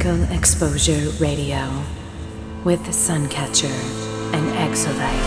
Critical Exposure Radio with Suncatcher and Exolight.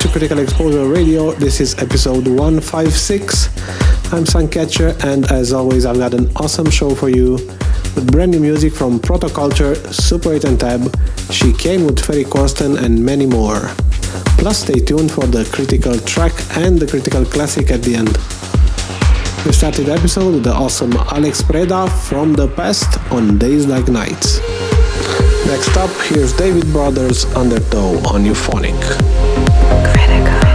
To Critical Exposure Radio. This is episode 156. I'm Suncatcher, and as always, I've got an awesome show for you. with brand new music from Protoculture, Super 8 and Tab, Chicane with Ferry Corsten and many more. Plus stay tuned for the critical track and the critical classic at the end. We started the episode with the awesome Alex Preda from the past on Days Like Nights. Next up, here's David Broaders Undertow on Euphonic. Critical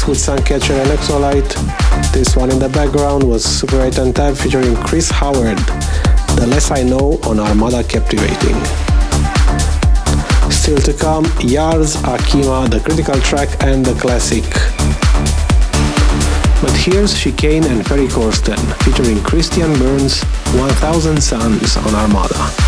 156 with Suncatcher Exolight. This one in the background was Super 8 and Tab featuring Chris Howard. The Less I Know on Armada Captivating. Still to come, YAARS, Akkima, the critical track and the classic. But here's Chicane and Ferry Corsten featuring Christian Burns, 1000 Suns on Armada.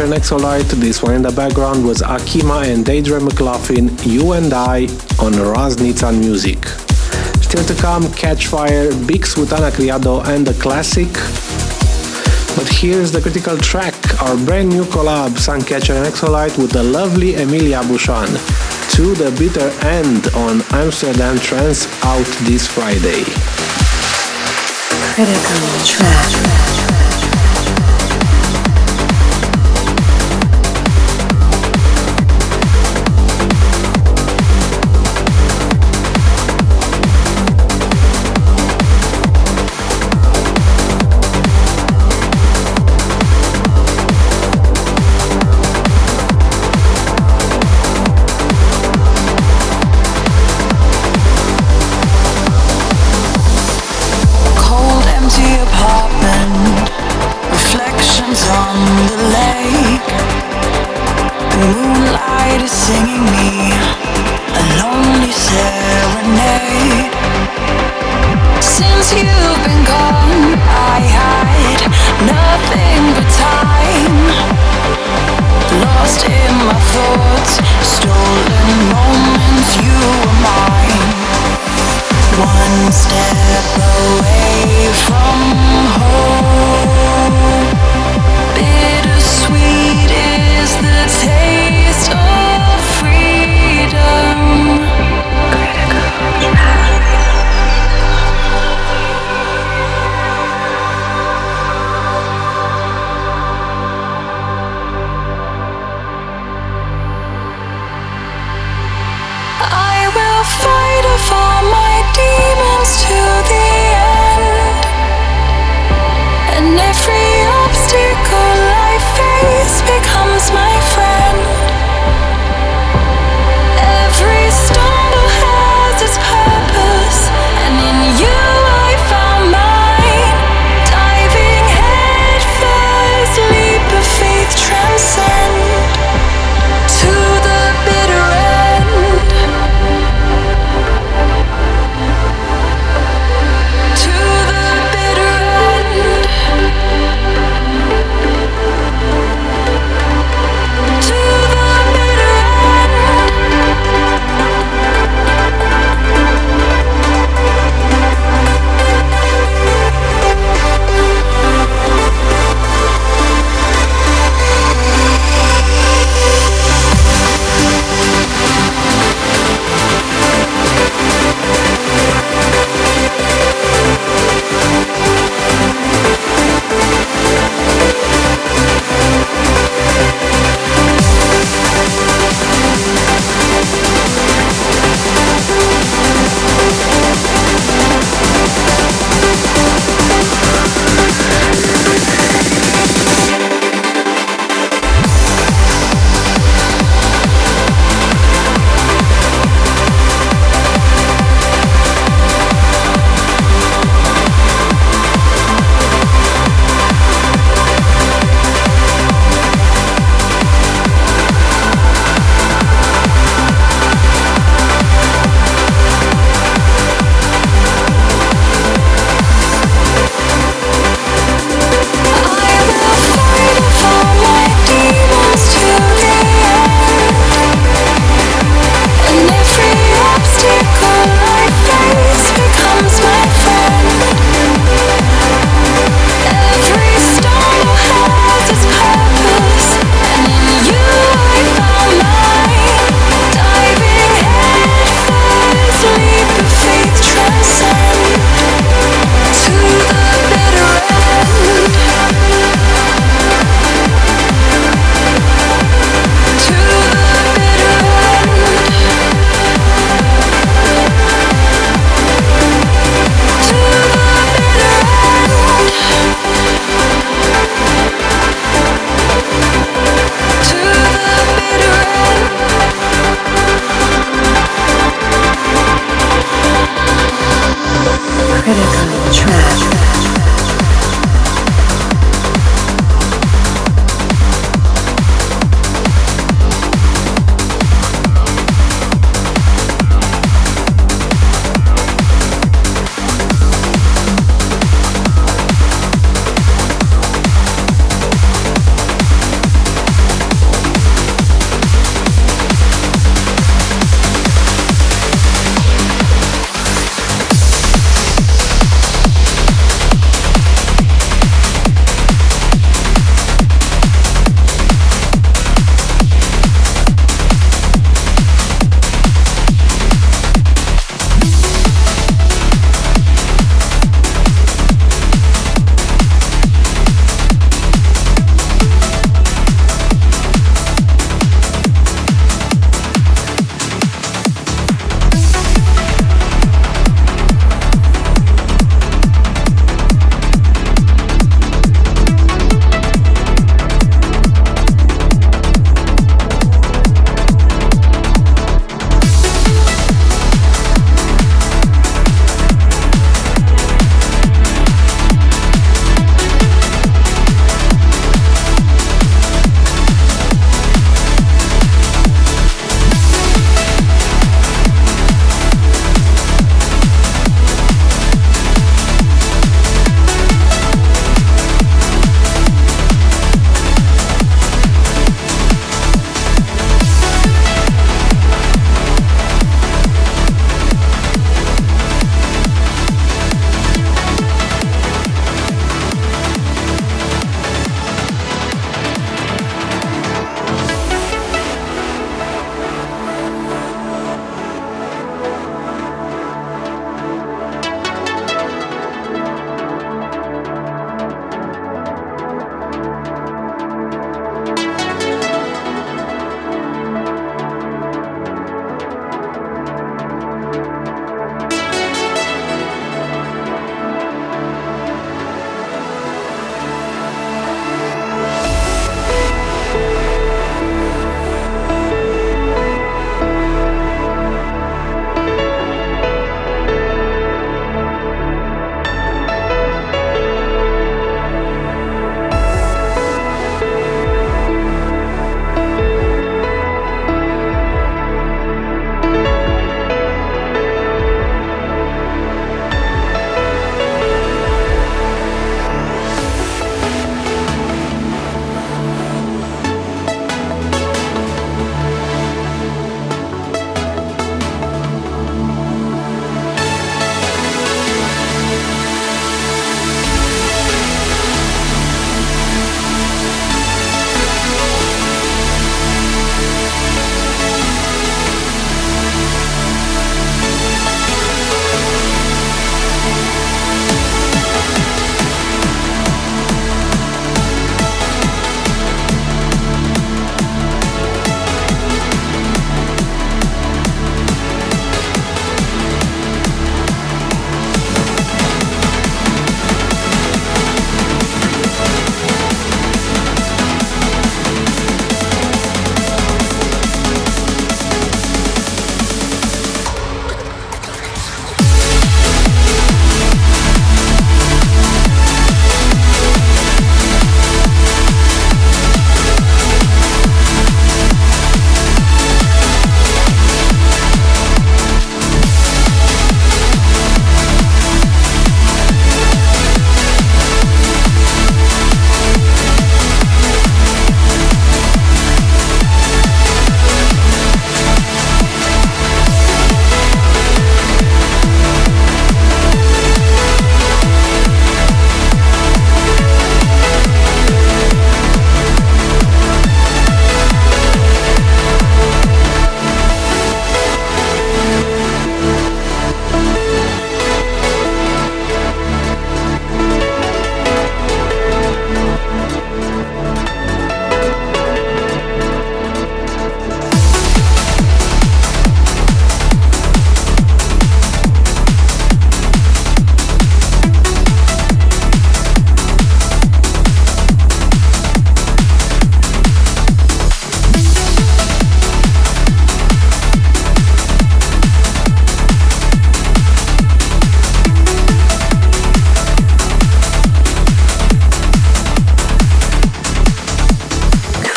Suncatcher and Exolight. This one in the background was Akkima and Deirdre McLaughlin, You and I on Raznica Music. Still to come, Catchfire, BiXX with Ana Criado and the classic. But here's the critical track, our brand new collab, Suncatcher and Exolight with the lovely Emilya Buchan. To the bitter end on Amsterdam Trance out this Friday. Critical track.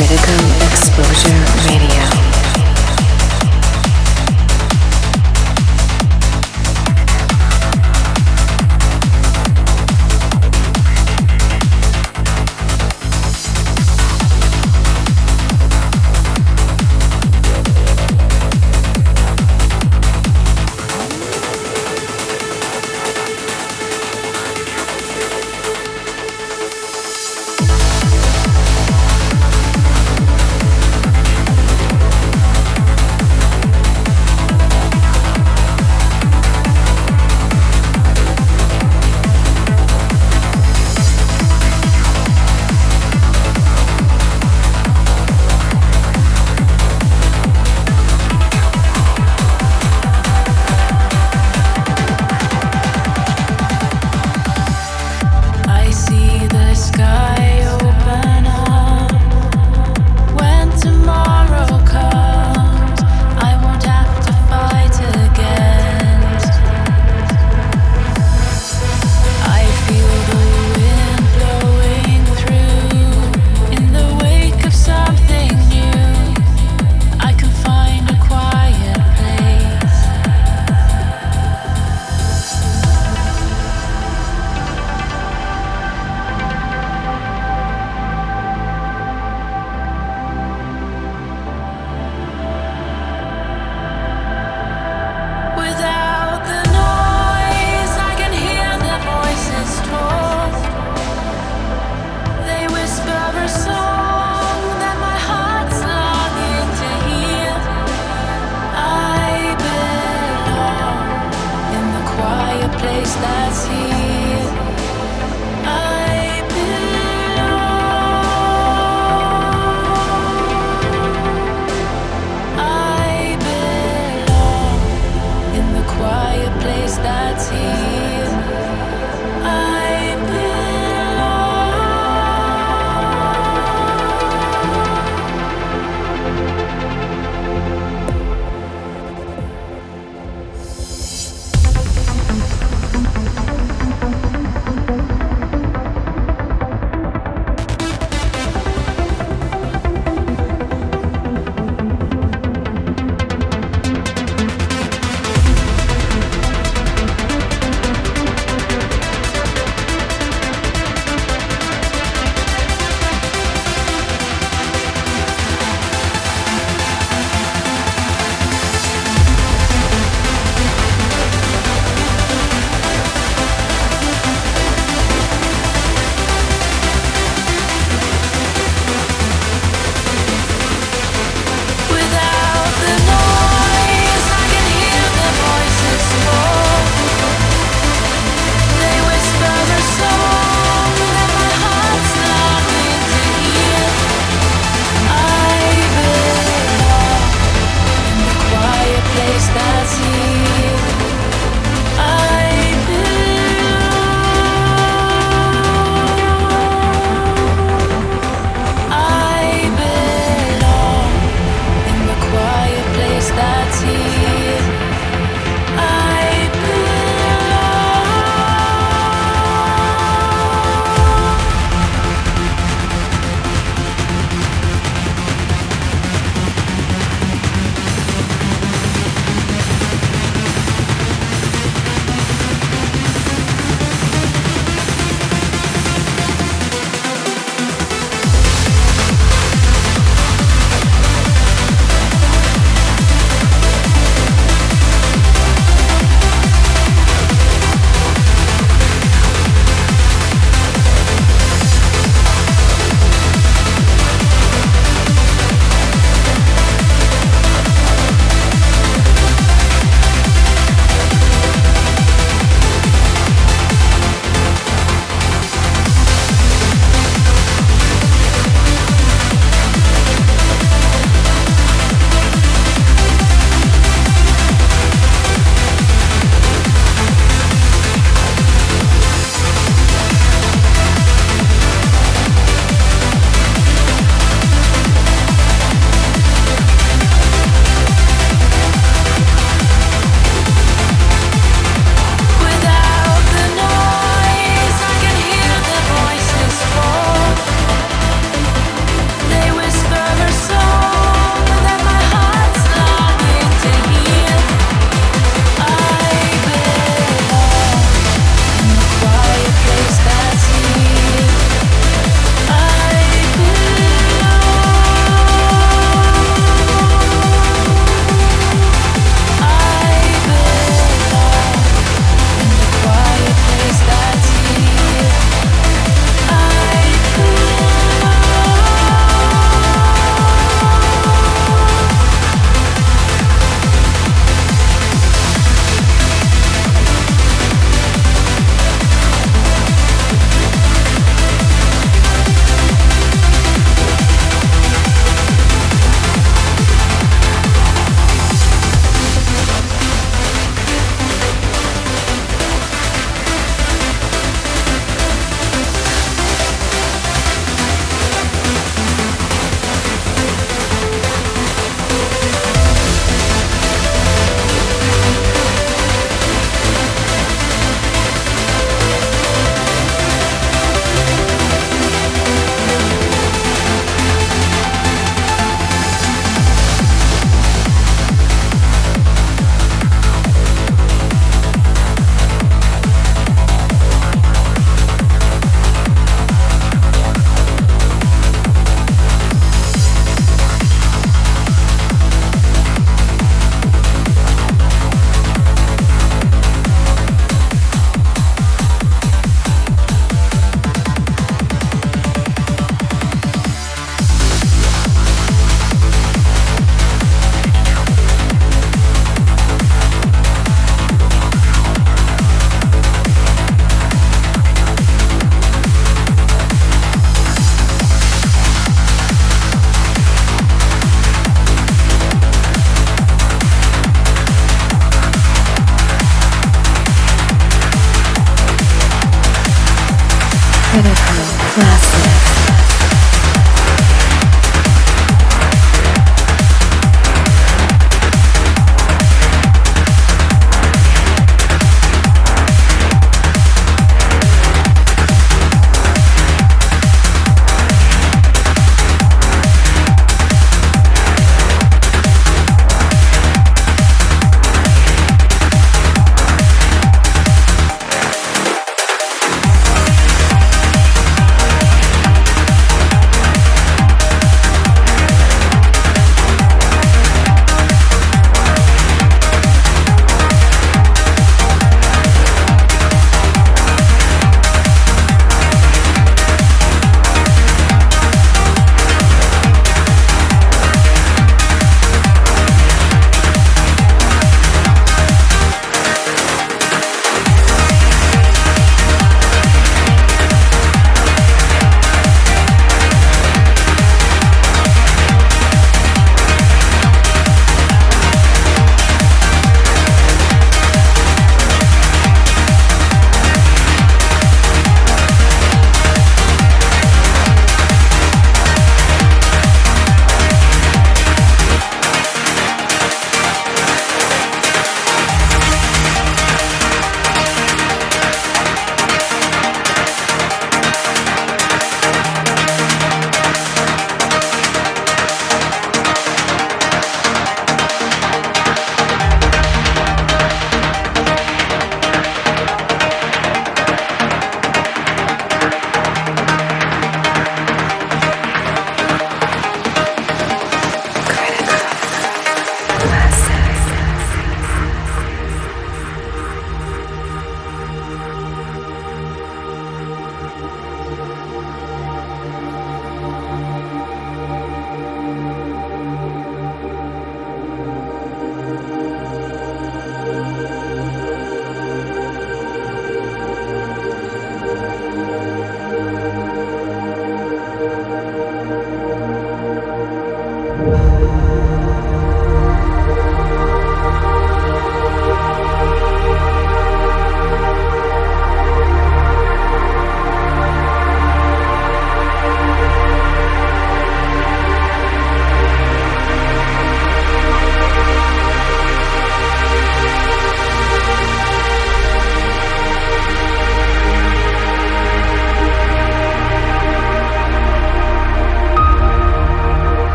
Critical Exposure Radio.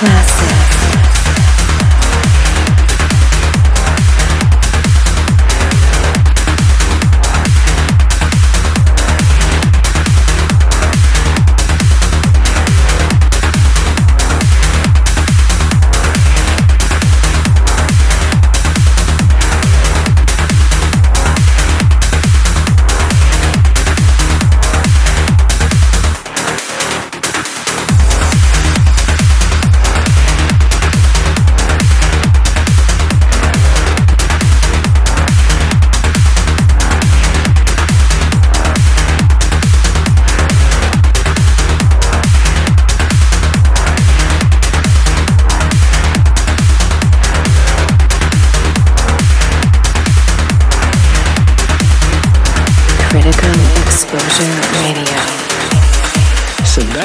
Classic.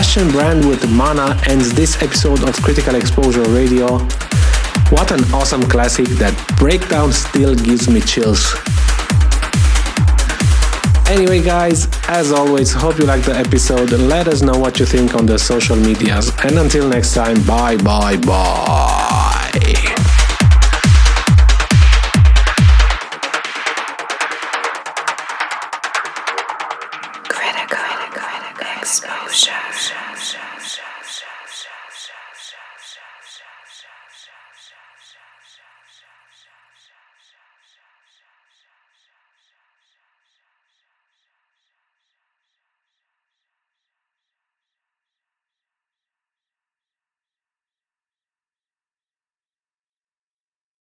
Sebastian Brandt with Mana ends this episode of Critical Exposure Radio. What an awesome classic that breakdown still gives me chills. Anyway, guys, as always, hope you liked the episode. Let us know what you think on the social medias. And until next time, bye bye bye.